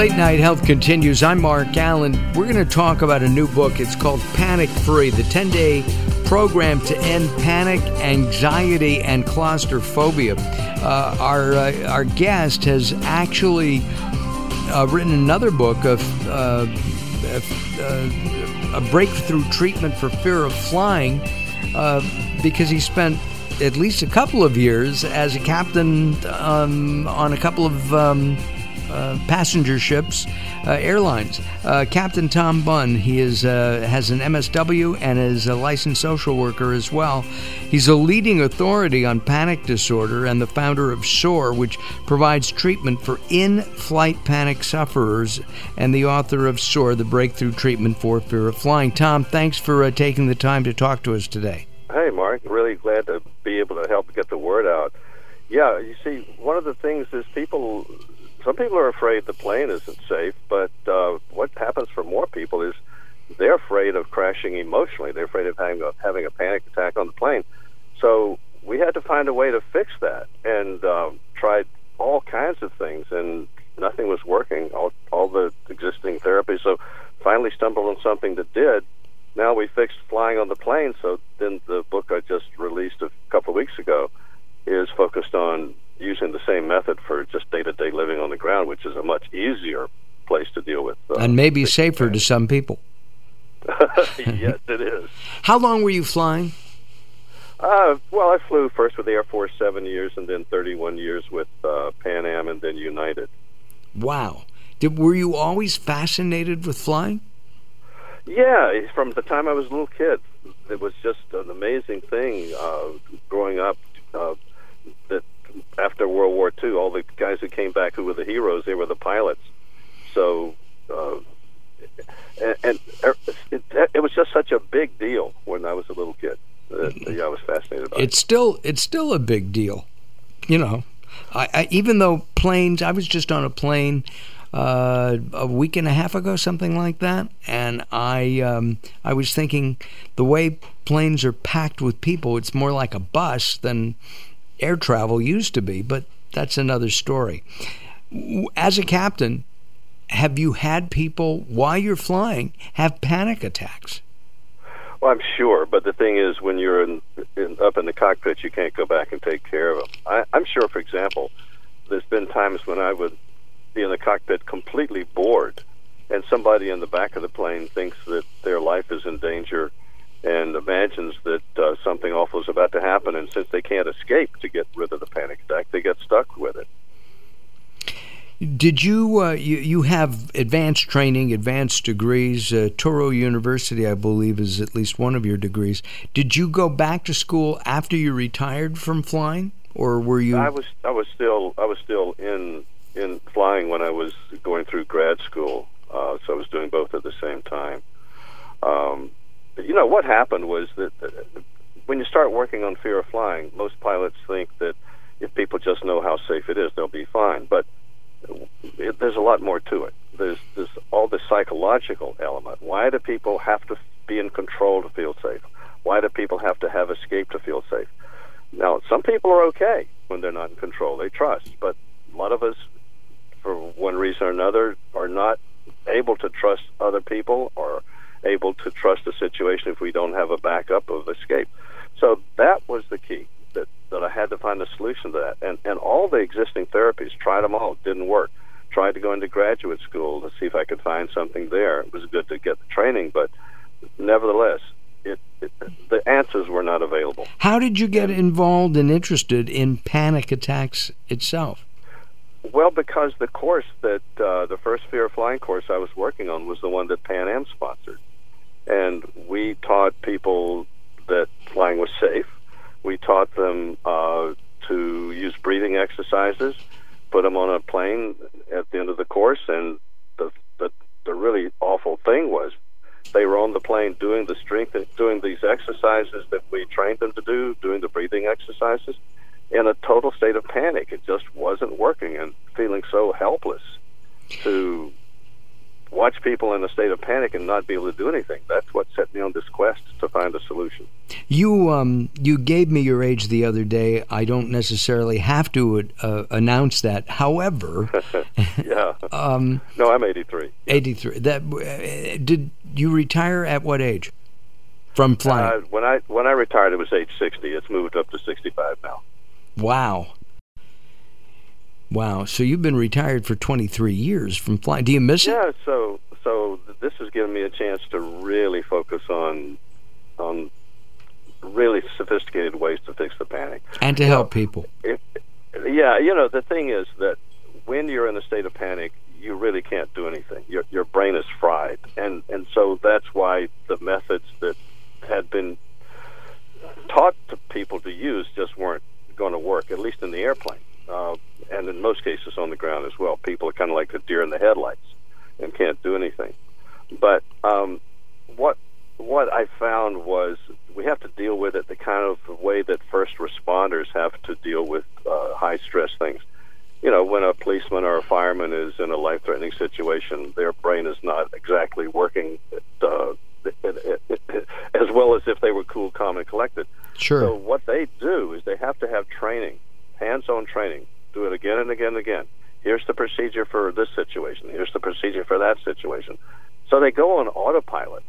Late Night Health continues. I'm Mark Alyn. We're going to talk about a new book. It's called Panic Free, the 10 day program to end panic, anxiety, and claustrophobia. Uh, our, uh, our guest has actually uh, written another book of uh, uh, a breakthrough treatment for fear of flying uh, because he spent at least a couple of years as a captain um, on a couple of um, passenger ships, uh, airlines. Uh, captain Tom Bunn, he is uh, has an MSW and is a licensed social worker as well. He's a leading authority on panic disorder and the founder of SOAR, which provides treatment for in-flight panic sufferers, and the author of SOAR, the breakthrough treatment for fear of flying. Tom, thanks for uh, taking the time to talk to us today. Hey, Mark. Really glad to be able to help get the word out. Yeah, you see, one of the things is people some people are afraid the plane isn't safe, but uh, what happens for more people is they're afraid of crashing emotionally. They're afraid of having a, having a panic attack on the plane. So we had to find a way to fix that, and um, tried all kinds of things, and nothing was working. All all the existing therapies. So finally stumbled on something that did. Now we fixed flying on the plane. So then the book I just released a couple of weeks ago is focused on using the same method for just day to day living on the ground, which is a much easier place to deal and maybe safer to some people. yes, it is. How long were you flying? Uh, well, I flew first with the Air Force seven years, and then 31 years with uh, Pan Am, and then United. Wow. Did, were you always fascinated with flying? Yeah, from the time I was a little kid. It was just an amazing thing uh, growing up. Uh, that after World War II, all the guys who came back who were the heroes, they were the pilots. So, uh, and, er, it, it, was just such a big deal when I was a little kid. Uh, yeah, I was fascinated by it's it. Still, it's still a big deal. You know, I, I, even though planes, I was just on a plane uh, a week and a half ago, something like that, and I um, I was thinking the way planes are packed with people, it's more like a bus than air travel used to be, but that's another story. As a captain, have you had people while you're flying have panic attacks? Well, I'm sure, but the thing is, when you're in, in, up in the cockpit, you can't go back and take care of them. I, I'm sure, for example, there's been times when I would be in the cockpit completely bored, and somebody in the back of the plane thinks that their life is in danger and imagines that uh, something awful is about to happen. And since they can't escape to get rid of the panic attack, they get stuck with it. Did you, uh, you you have advanced training, advanced degrees? Uh, University, I believe, is at least one of your degrees. Did you go back to school after you retired from flying, or were you? I was I was still I was still in in flying when I was going through grad school, uh, so I was doing both at the same time. Um, you know what happened was that when you start working on fear of flying, most pilots think that if people just know how safe it is, they'll be fine. But it, there's a lot more to it. There's there's all the psychological element. Why do people have to be in control to feel safe? Why do people have to have escape to feel safe? Now, some people are okay when they're not in control. They trust, but a lot of us, for one reason or another, are not able to trust other people or able to trust the situation if we don't have a backup of escape. So that was the key that, I had to find a solution to that. And and all the existing therapies, tried them all, didn't work. Tried to go into graduate school to see if I could find something there. It was good to get the training, but nevertheless, it, it, the answers were not available. How did you get involved and interested in panic attacks itself? Well, because the course that uh, the first fear of flying course I was working on was the one that Pan Am sponsored and we taught people that flying was safe. Taught them uh, to use breathing exercises, put them on a plane at the end of the course, and the the, the really awful thing was they were on the plane doing the strength, doing these exercises that we trained them to do, doing the breathing exercises, in a total state of panic. It just wasn't working, and feeling so helpless to watch people in a state of panic and not be able to do anything. That's what set me on this quest to find a solution. You um, you gave me your age the other day. I don't necessarily have to uh, announce that. However, yeah. Um, no, I'm 83. 83. That uh, did you retire at what age? From flying. Uh, when I when I retired, it was age 60. It's moved up to 65 now. Wow. Wow. So you've been retired for 23 years from flying. Do you miss it? Yeah. So so this has given me a chance to really focus on on really sophisticated ways to fix the panic and to help people. It, yeah, you know the thing is that when you're in a state of panic, you really can't do anything. Your your brain is fried, and and so that's why the methods that had been taught to people to use just weren't going to work, at least in the airplane, cases on the ground as well. People are kind of like the deer in the headlights and can't do anything. But um, what what I found was we have to deal with it the kind of way that first responders have to deal with uh, high stress things. You know, when a policeman or a fireman is in a life threatening situation, their brain is not exactly working uh, as well as if they were cool, calm, and collected. Sure. So what they do is they have to have training, hands-on training. Do it again and again and again. Here's the procedure for this situation. Here's the procedure for that situation. So they go on autopilot.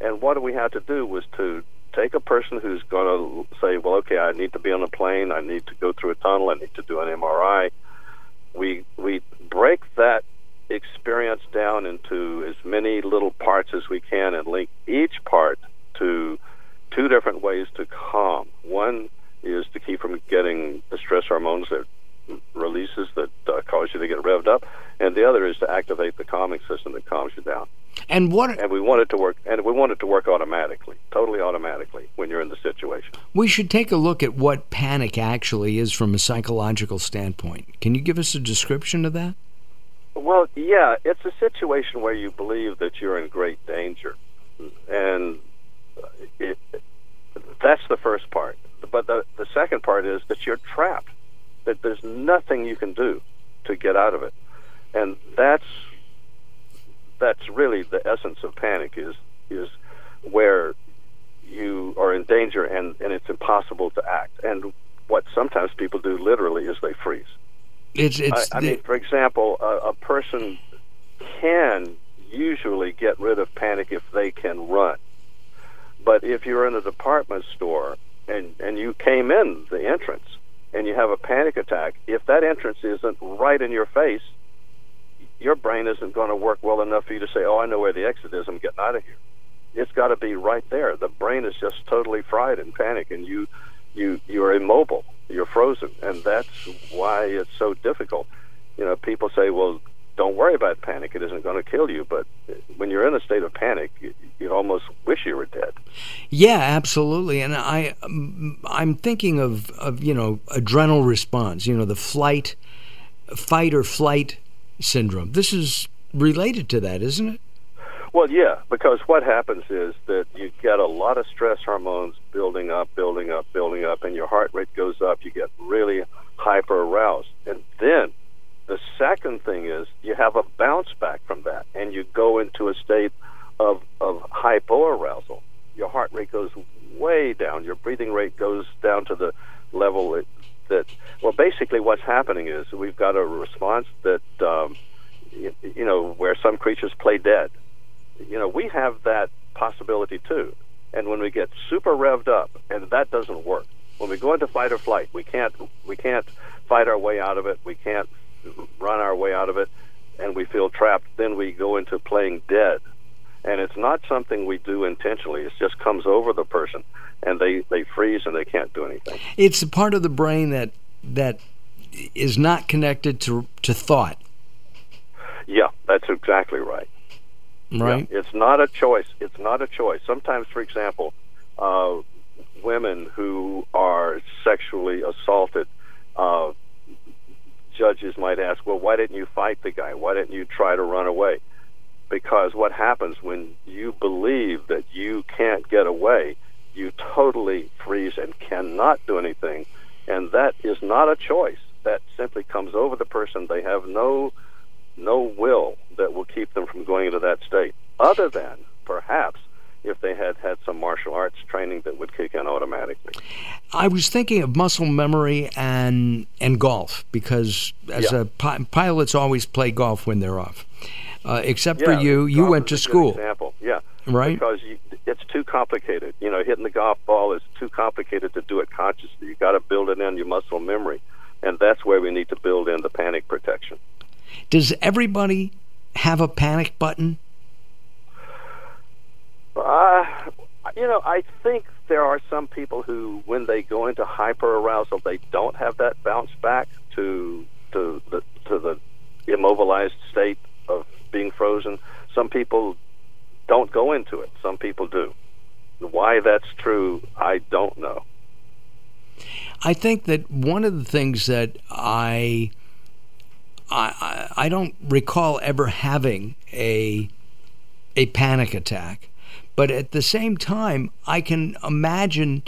And what we had to do was to take a person who's going to say, well, okay, I need to be on a plane. I need to go through a tunnel. I need to do an MRI. We we break that experience down into as many little parts as we can and link each part to two different ways to calm. One is to keep from getting the stress hormones that releases that uh, cause you to get revved up, and the other is to activate the calming system that calms you down. And what? And we want it to work, and we want it to work automatically, totally automatically, when you're in the situation. We should take a look at what panic actually is from a psychological standpoint. Can you give us a description of that? Well, yeah, it's a situation where you believe that you're in great danger, and it, that's the first part. But the the second part is that you're trapped. That there's nothing you can do to get out of it, and that's that's really the essence of panic is is where you are in danger and and it's impossible to act. And what sometimes people do literally is they freeze. It's it's. I, I mean, for example, a, a person can usually get rid of panic if they can run. But if you're in a department store and and you came in the entrance and you have a panic attack, if that entrance isn't right in your face, your brain isn't going to work well enough for you to say, "Oh, I know where the exit is. I'm getting out of here." It's got to be right there. The brain is just totally fried in panic, and you you you're immobile. You're frozen, and that's why it's so difficult. You know, people say, "Well, don't worry about panic; it isn't going to kill you." But when you're in a state of panic, you, you almost wish you were dead. Yeah, absolutely. And I, I'm thinking of, of you know adrenal response. You know, the flight, fight or flight syndrome. This is related to that, isn't it? Well, yeah, because what happens is that you get a lot of stress hormones building up, building up, building up, and your heart rate goes up. You get really hyper aroused. And then the second thing is you have a bounce back from that, and you go into a state of, of hypoarousal. Your heart rate goes way down. Your breathing rate goes down to the level that, that well, basically what's happening is we've got a response that, um, you, you know, where some creatures play dead you know, we have that possibility too. And when we get super revved up, and that doesn't work. When we go into fight or flight, we can't we can't fight our way out of it. We can't run our way out of it, and we feel trapped. Then we go into playing dead, and it's not something we do intentionally. It just comes over the person, and they they freeze and they can't do anything. It's a part of the brain that that is not connected to to thought. Yeah, that's exactly right. Right. Yeah, it's not a choice. It's not a choice. Sometimes, for example, uh, women who are sexually assaulted, uh, judges might ask, well, why didn't you fight the guy? Why didn't you try to run away? Because what happens when you believe that you can't get away, you totally freeze and cannot do anything. And that is not a choice. That simply comes over the person. They have no no will that will keep them from going into that state, other than perhaps if they had had some martial arts training that would kick in automatically. I was thinking of muscle memory and and golf because as Yeah. a pi- pilots always play golf when they're off. Uh, except Yeah, for you, you went to school, Example, yeah, right? because you, it's too complicated. You know, hitting the golf ball is too complicated to do it consciously. You got to build it in your muscle memory, and that's where we need to build in the panic protection. Does everybody have a panic button? Uh, you know, I think there are some people who, when they go into hyper arousal, they don't have that bounce back to to the to the immobilized state of being frozen. Some people don't go into it. Some people do. Why that's true, I don't know. I think that one of the things that I I, I I don't recall ever having a a panic attack, but at the same time, I can imagine,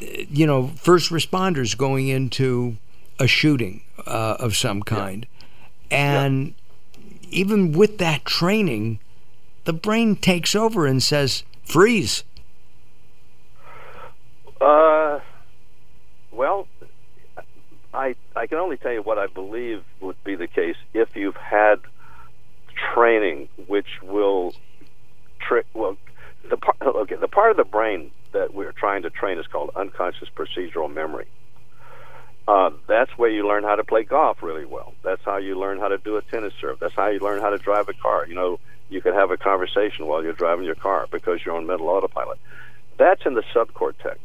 uh, you know, first responders going into a shooting uh, of some kind, and even with that training, the brain takes over and says, "Freeze." Uh, well, I I can only tell you what I believe would be the case if you've had training, which will trick. Well, the part okay, the part of the brain that we're trying to train is called unconscious procedural memory. Uh, that's where you learn how to play golf really well. That's how you learn how to do a tennis serve. That's how you learn how to drive a car. You know, you can have a conversation while you're driving your car because you're on mental autopilot. That's in the subcortex.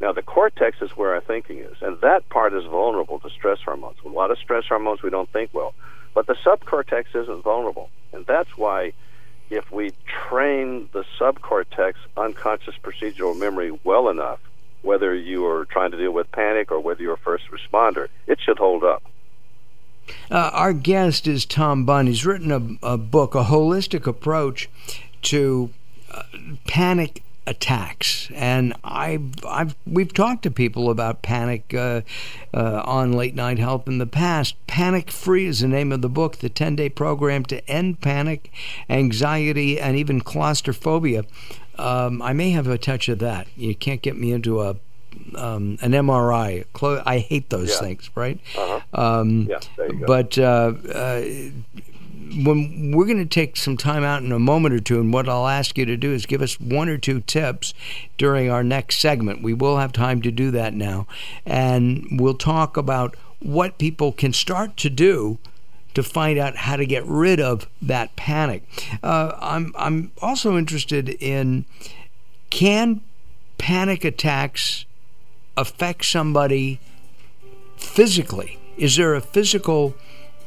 Now, the cortex is where our thinking is, and that part is vulnerable to stress hormones. A lot of stress hormones, we don't think well. But the subcortex isn't vulnerable, and that's why if we train the subcortex unconscious procedural memory well enough, whether you are trying to deal with panic or whether you're a first responder, it should hold up. Uh, our guest is Tom Bunn. He's written a, a book, a holistic approach to uh, panic attacks, and I've, I've we've talked to people about panic uh, uh, on late night health in the past. Panic Free is the name of the book, the ten day program to end panic, anxiety, and even claustrophobia. Um, I may have a touch of that. You can't get me into a um, an MRI. I hate those Yeah. things, right? Uh-huh. Um, Yeah, there you go. but uh, uh, when we're going to take some time out in a moment or two, and what I'll ask you to do is give us one or two tips during our next segment. We will have time to do that now, and we'll talk about what people can start to do to find out how to get rid of that panic. Uh, I'm I'm also interested in can panic attacks affect somebody physically? Is there a physical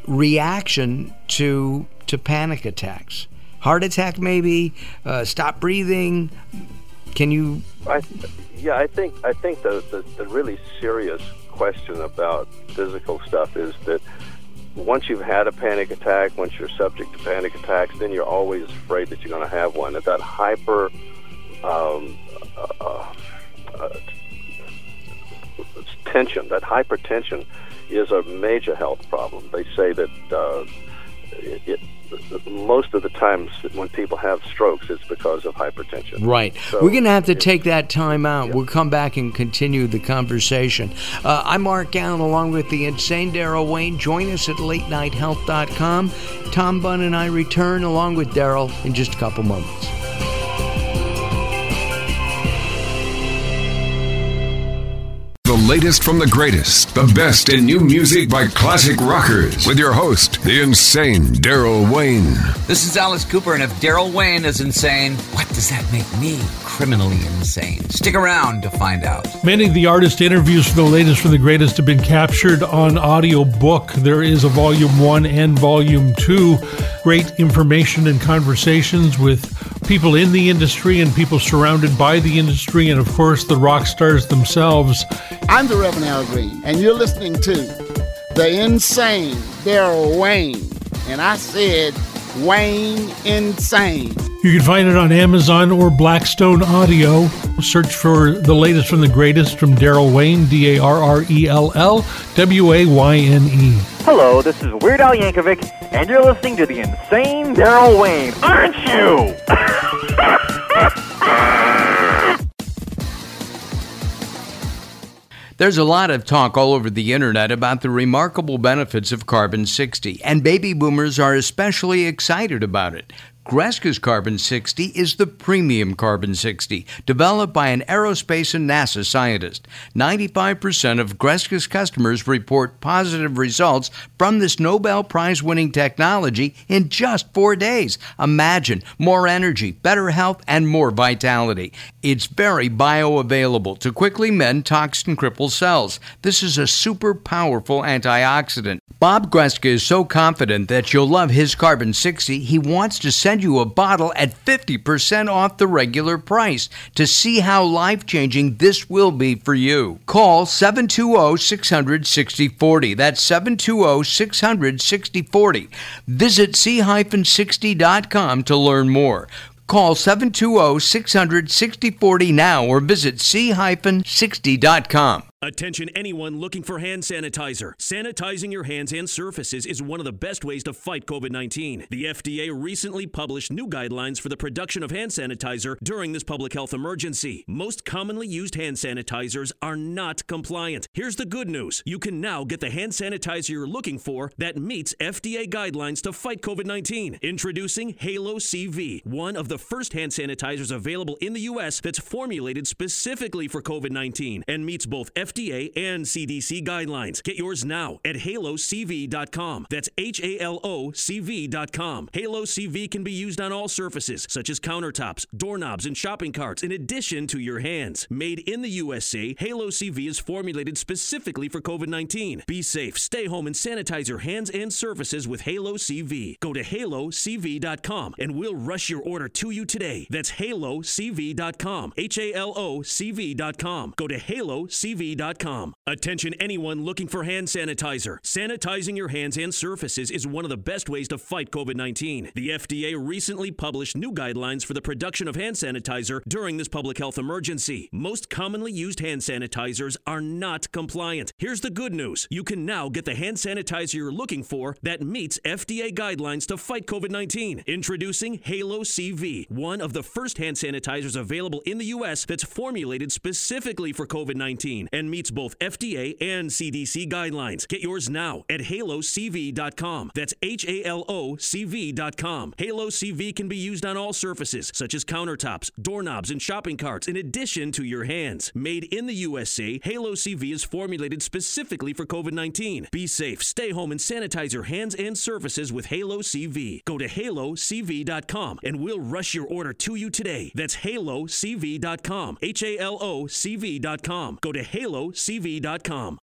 reaction to to panic attacks? Heart attack, maybe. Uh, stop breathing. Can you? I, yeah, I think I think the, the the really serious question about physical stuff is that once you've had a panic attack, once you're subject to panic attacks, then you're always afraid that you're going to have one. And that hyper um, uh, uh, uh, tension, that hypertension, is a major health problem. They say that uh, it, it, most of the times when people have strokes, it's because of hypertension. Right. So- We're going to have to take that time out. We'll come back and continue the conversation. Uh, I'm Mark Alyn along with the insane Darrell Wayne. Join us at latenighthealth.com. Tom Bunn and I return along with Darrell in just a couple moments. Latest from the greatest, the best in new music by classic rockers, with your host, the insane Darrell Wayne. This is Alice Cooper, and if Darrell Wayne is insane, what does that make me criminally insane? Stick around to find out. Many of the artist interviews for the latest from the greatest have been captured on audio book. There is a volume one and volume two. Great information and conversations with people in the industry and people surrounded by the industry, and of course, the rock stars themselves. I'm the Reverend Al Green, and you're listening to the insane Darrell Wayne. And I said, Wayne Insane. You can find it on Amazon or Blackstone Audio. Search for the latest from the greatest from Darrell Wayne, D A R R E L L W A Y N E. Hello, this is Weird Al Yankovic, and you're listening to the insane Darrell Wayne, aren't you? There's a lot of talk all over the internet about the remarkable benefits of Carbon 60, and baby boomers are especially excited about it. Greska's Carbon 60 is the premium Carbon 60, developed by an aerospace and NASA scientist. 95% of Greska's customers report positive results from this Nobel Prize winning technology in just four days. Imagine more energy, better health, and more vitality. It's very bioavailable to quickly mend toxin crippled cells. This is a super powerful antioxidant. Bob Greska is so confident that you'll love his Carbon 60, he wants to send you a bottle at 50% off the regular price to see how life changing this will be for you. Call 720 600 6040. That's 720 600 6040. Visit c-60.com to learn more. Call 720 600 6040 now or visit c-60.com. Attention anyone looking for hand sanitizer. Sanitizing your hands and surfaces is one of the best ways to fight COVID 19. The FDA recently published new guidelines for the production of hand sanitizer during this public health emergency. Most commonly used hand sanitizers are not compliant. Here's the good news you can now get the hand sanitizer you're looking for that meets FDA guidelines to fight COVID 19. Introducing Halo CV, one of the first hand sanitizers available in the U.S. that's formulated specifically for COVID 19 and meets both FDA FDA and CDC guidelines. Get yours now at halocv.com. That's H A L O C V.com. Halo CV can be used on all surfaces, such as countertops, doorknobs, and shopping carts, in addition to your hands. Made in the USA, Halo CV is formulated specifically for COVID 19. Be safe, stay home, and sanitize your hands and surfaces with Halo CV. Go to halocv.com and we'll rush your order to you today. That's halocv.com. H A L O C V.com. Go to halocv.com. Attention anyone looking for hand sanitizer. Sanitizing your hands and surfaces is one of the best ways to fight COVID 19. The FDA recently published new guidelines for the production of hand sanitizer during this public health emergency. Most commonly used hand sanitizers are not compliant. Here's the good news you can now get the hand sanitizer you're looking for that meets FDA guidelines to fight COVID 19. Introducing Halo CV, one of the first hand sanitizers available in the U.S. that's formulated specifically for COVID 19 and meets both FDA and CDC guidelines. Get yours now at halocv.com. That's H A L O C V.com. Halo CV can be used on all surfaces, such as countertops, doorknobs, and shopping carts, in addition to your hands. Made in the USA, Halo CV is formulated specifically for COVID 19. Be safe, stay home, and sanitize your hands and surfaces with Halo CV. Go to halocv.com and we'll rush your order to you today. That's halocv.com. H A L O C V.com. Go to halocv.com.